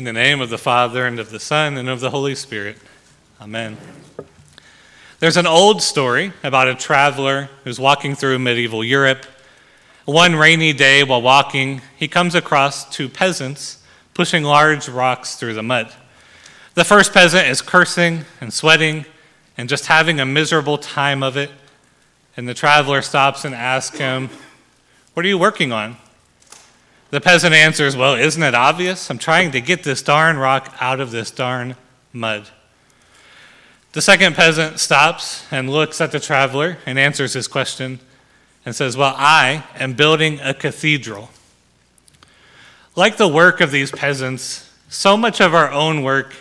In the name of the Father, and of the Son, and of the Holy Spirit. Amen. There's an old story about a traveler who's walking through medieval Europe. One rainy day, while walking, he comes across two peasants pushing large rocks through the mud. The first peasant is cursing and sweating and just having a miserable time of it. And the traveler stops and asks him, What are you working on? The peasant answers, Well, isn't it obvious? I'm trying to get this darn rock out of this darn mud. The second peasant stops and looks at the traveler and answers his question and says, Well, I am building a cathedral. Like the work of these peasants, so much of our own work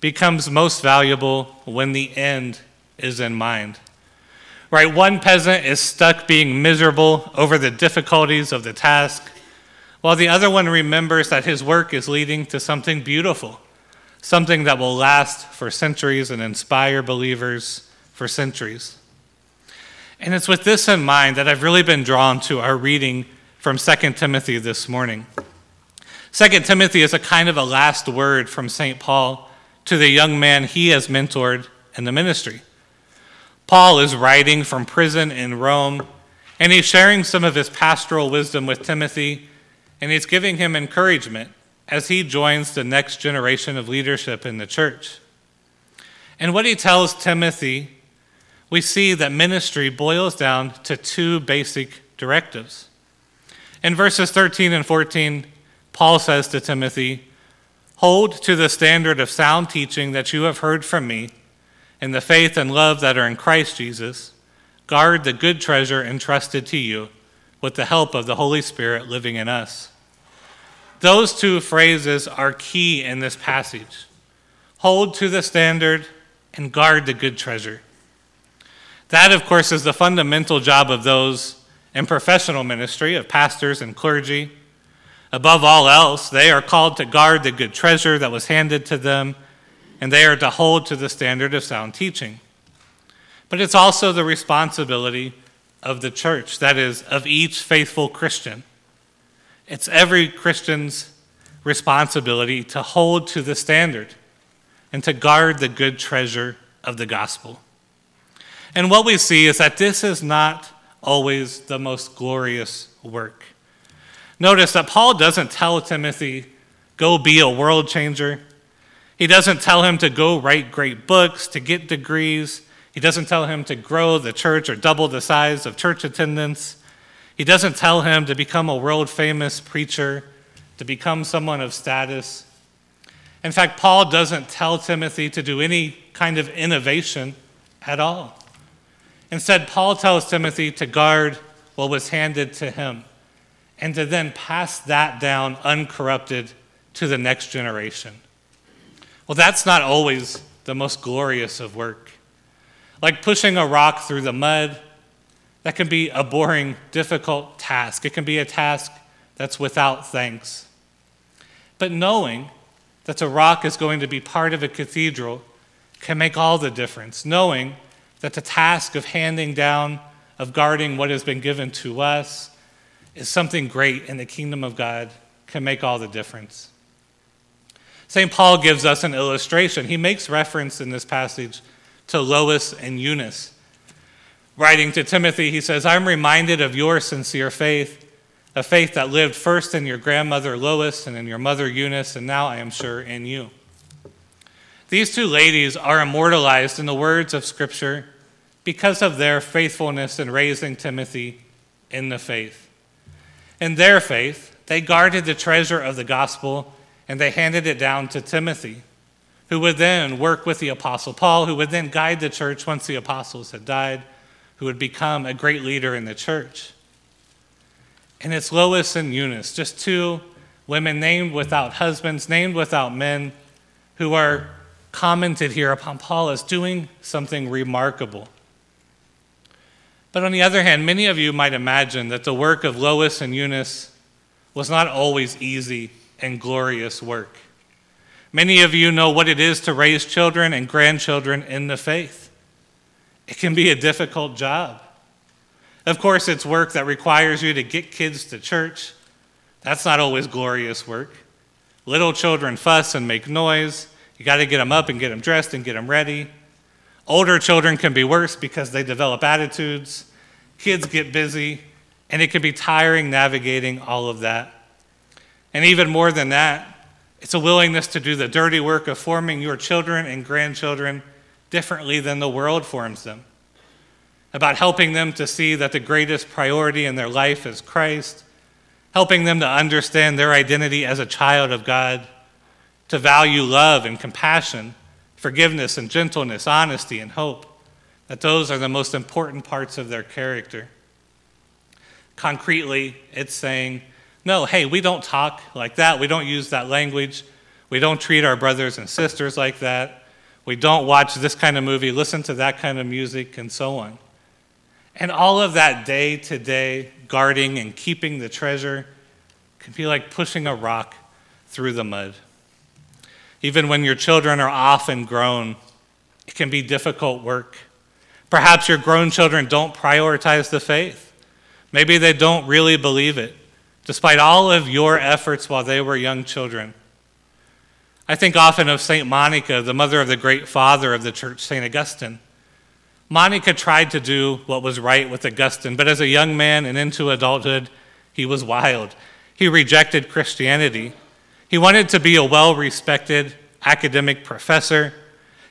becomes most valuable when the end is in mind. Right? One peasant is stuck being miserable over the difficulties of the task while the other one remembers that his work is leading to something beautiful, something that will last for centuries and inspire believers for centuries. And it's with this in mind that I've really been drawn to our reading from 2 Timothy this morning. 2 Timothy is a kind of a last word from St. Paul to the young man he has mentored in the ministry. Paul is writing from prison in Rome, and he's sharing some of his pastoral wisdom with Timothy and he's giving him encouragement as he joins the next generation of leadership in the church. And what he tells Timothy, we see that ministry boils down to two basic directives. In verses 13 and 14, Paul says to Timothy, Hold to the standard of sound teaching that you have heard from me, in the faith and love that are in Christ Jesus. Guard the good treasure entrusted to you with the help of the Holy Spirit living in us. Those two phrases are key in this passage hold to the standard and guard the good treasure. That, of course, is the fundamental job of those in professional ministry, of pastors and clergy. Above all else, they are called to guard the good treasure that was handed to them, and they are to hold to the standard of sound teaching. But it's also the responsibility of the church, that is, of each faithful Christian. It's every Christian's responsibility to hold to the standard and to guard the good treasure of the gospel. And what we see is that this is not always the most glorious work. Notice that Paul doesn't tell Timothy, go be a world changer. He doesn't tell him to go write great books, to get degrees. He doesn't tell him to grow the church or double the size of church attendance. He doesn't tell him to become a world famous preacher, to become someone of status. In fact, Paul doesn't tell Timothy to do any kind of innovation at all. Instead, Paul tells Timothy to guard what was handed to him and to then pass that down uncorrupted to the next generation. Well, that's not always the most glorious of work like pushing a rock through the mud. That can be a boring, difficult task. It can be a task that's without thanks. But knowing that the rock is going to be part of a cathedral can make all the difference. Knowing that the task of handing down, of guarding what has been given to us, is something great in the kingdom of God can make all the difference. St. Paul gives us an illustration. He makes reference in this passage to Lois and Eunice. Writing to Timothy, he says, I'm reminded of your sincere faith, a faith that lived first in your grandmother Lois and in your mother Eunice, and now I am sure in you. These two ladies are immortalized in the words of Scripture because of their faithfulness in raising Timothy in the faith. In their faith, they guarded the treasure of the gospel and they handed it down to Timothy who would then work with the Apostle Paul, who would then guide the church once the apostles had died, who would become a great leader in the church. And it's Lois and Eunice, just two women named without husbands, named without men, who are commented here upon Paul as doing something remarkable. But on the other hand, many of you might imagine that the work of Lois and Eunice was not always easy and glorious work. Many of you know what it is to raise children and grandchildren in the faith. It can be a difficult job. Of course, it's work that requires you to get kids to church. That's not always glorious work. Little children fuss and make noise. You got to get them up and get them dressed and get them ready. Older children can be worse because they develop attitudes. Kids get busy, and it can be tiring navigating all of that. And even more than that, it's a willingness to do the dirty work of forming your children and grandchildren differently than the world forms them. About helping them to see that the greatest priority in their life is Christ, helping them to understand their identity as a child of God, to value love and compassion forgiveness and gentleness, honesty and hope, that those are the most important parts of their character. Concretely, it's saying, no, hey, we don't talk like that. We don't use that language. We don't treat our brothers and sisters like that. We don't watch this kind of movie, listen to that kind of music, and so on. And all of that day to day guarding and keeping the treasure can be like pushing a rock through the mud. Even when your children are off and grown, it can be difficult work. Perhaps your grown children don't prioritize the faith. Maybe they don't really believe it, despite all of your efforts while they were young children. I think often of St. Monica, the mother of the great father of the church, St. Augustine. Monica tried to do what was right with Augustine, but as a young man and into adulthood, he was wild. He rejected Christianity. He wanted to be a well respected academic professor.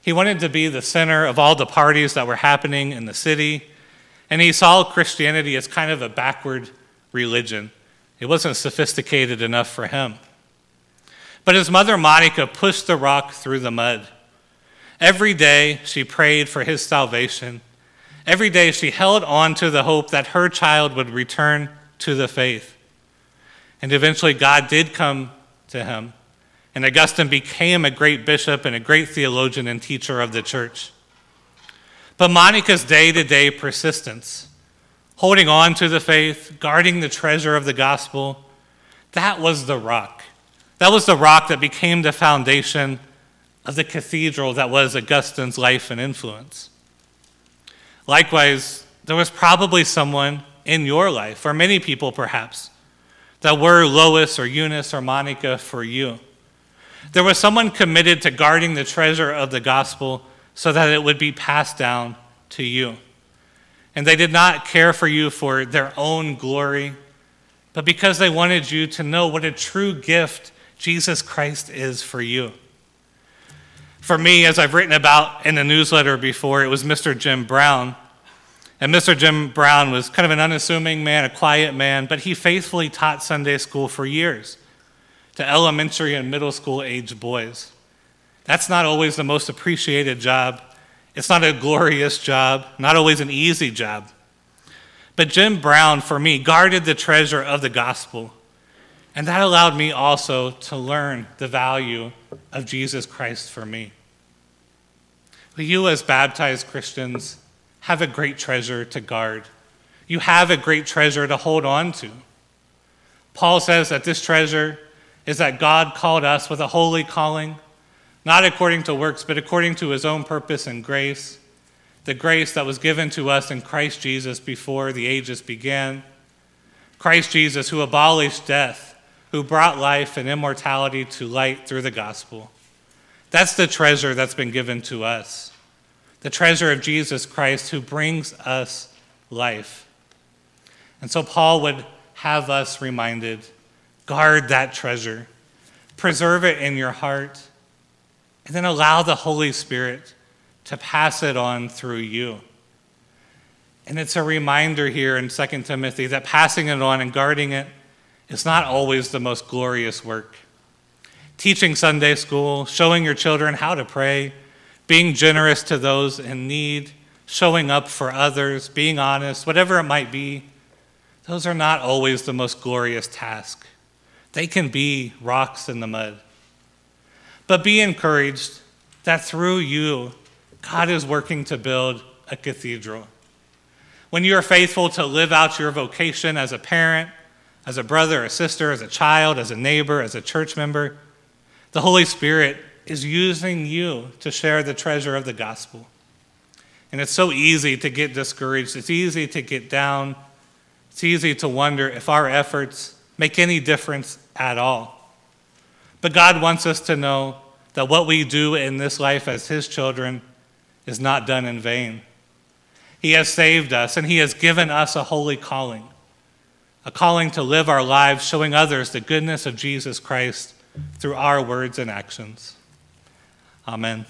He wanted to be the center of all the parties that were happening in the city. And he saw Christianity as kind of a backward religion. It wasn't sophisticated enough for him. But his mother, Monica, pushed the rock through the mud. Every day she prayed for his salvation. Every day she held on to the hope that her child would return to the faith. And eventually God did come to him. And Augustine became a great bishop and a great theologian and teacher of the church. But Monica's day to day persistence, holding on to the faith, guarding the treasure of the gospel, that was the rock. That was the rock that became the foundation of the cathedral that was Augustine's life and influence. Likewise, there was probably someone in your life, or many people perhaps, that were Lois or Eunice or Monica for you. There was someone committed to guarding the treasure of the gospel so that it would be passed down to you. And they did not care for you for their own glory, but because they wanted you to know what a true gift Jesus Christ is for you. For me, as I've written about in the newsletter before, it was Mr. Jim Brown and Mr. Jim Brown was kind of an unassuming man, a quiet man, but he faithfully taught Sunday school for years to elementary and middle school age boys. That's not always the most appreciated job. It's not a glorious job, not always an easy job. But Jim Brown, for me, guarded the treasure of the gospel. And that allowed me also to learn the value of Jesus Christ for me. You, as baptized Christians, have a great treasure to guard. You have a great treasure to hold on to. Paul says that this treasure is that God called us with a holy calling, not according to works, but according to his own purpose and grace, the grace that was given to us in Christ Jesus before the ages began. Christ Jesus, who abolished death, who brought life and immortality to light through the gospel. That's the treasure that's been given to us the treasure of Jesus Christ who brings us life. And so Paul would have us reminded guard that treasure, preserve it in your heart, and then allow the Holy Spirit to pass it on through you. And it's a reminder here in 2 Timothy that passing it on and guarding it is not always the most glorious work. Teaching Sunday school, showing your children how to pray, being generous to those in need, showing up for others, being honest, whatever it might be, those are not always the most glorious task. They can be rocks in the mud. But be encouraged that through you, God is working to build a cathedral. When you are faithful to live out your vocation as a parent, as a brother, a sister, as a child, as a neighbor, as a church member, the Holy Spirit is using you to share the treasure of the gospel. And it's so easy to get discouraged. It's easy to get down. It's easy to wonder if our efforts make any difference at all. But God wants us to know that what we do in this life as His children is not done in vain. He has saved us, and He has given us a holy calling, a calling to live our lives showing others the goodness of Jesus Christ through our words and actions. Amen.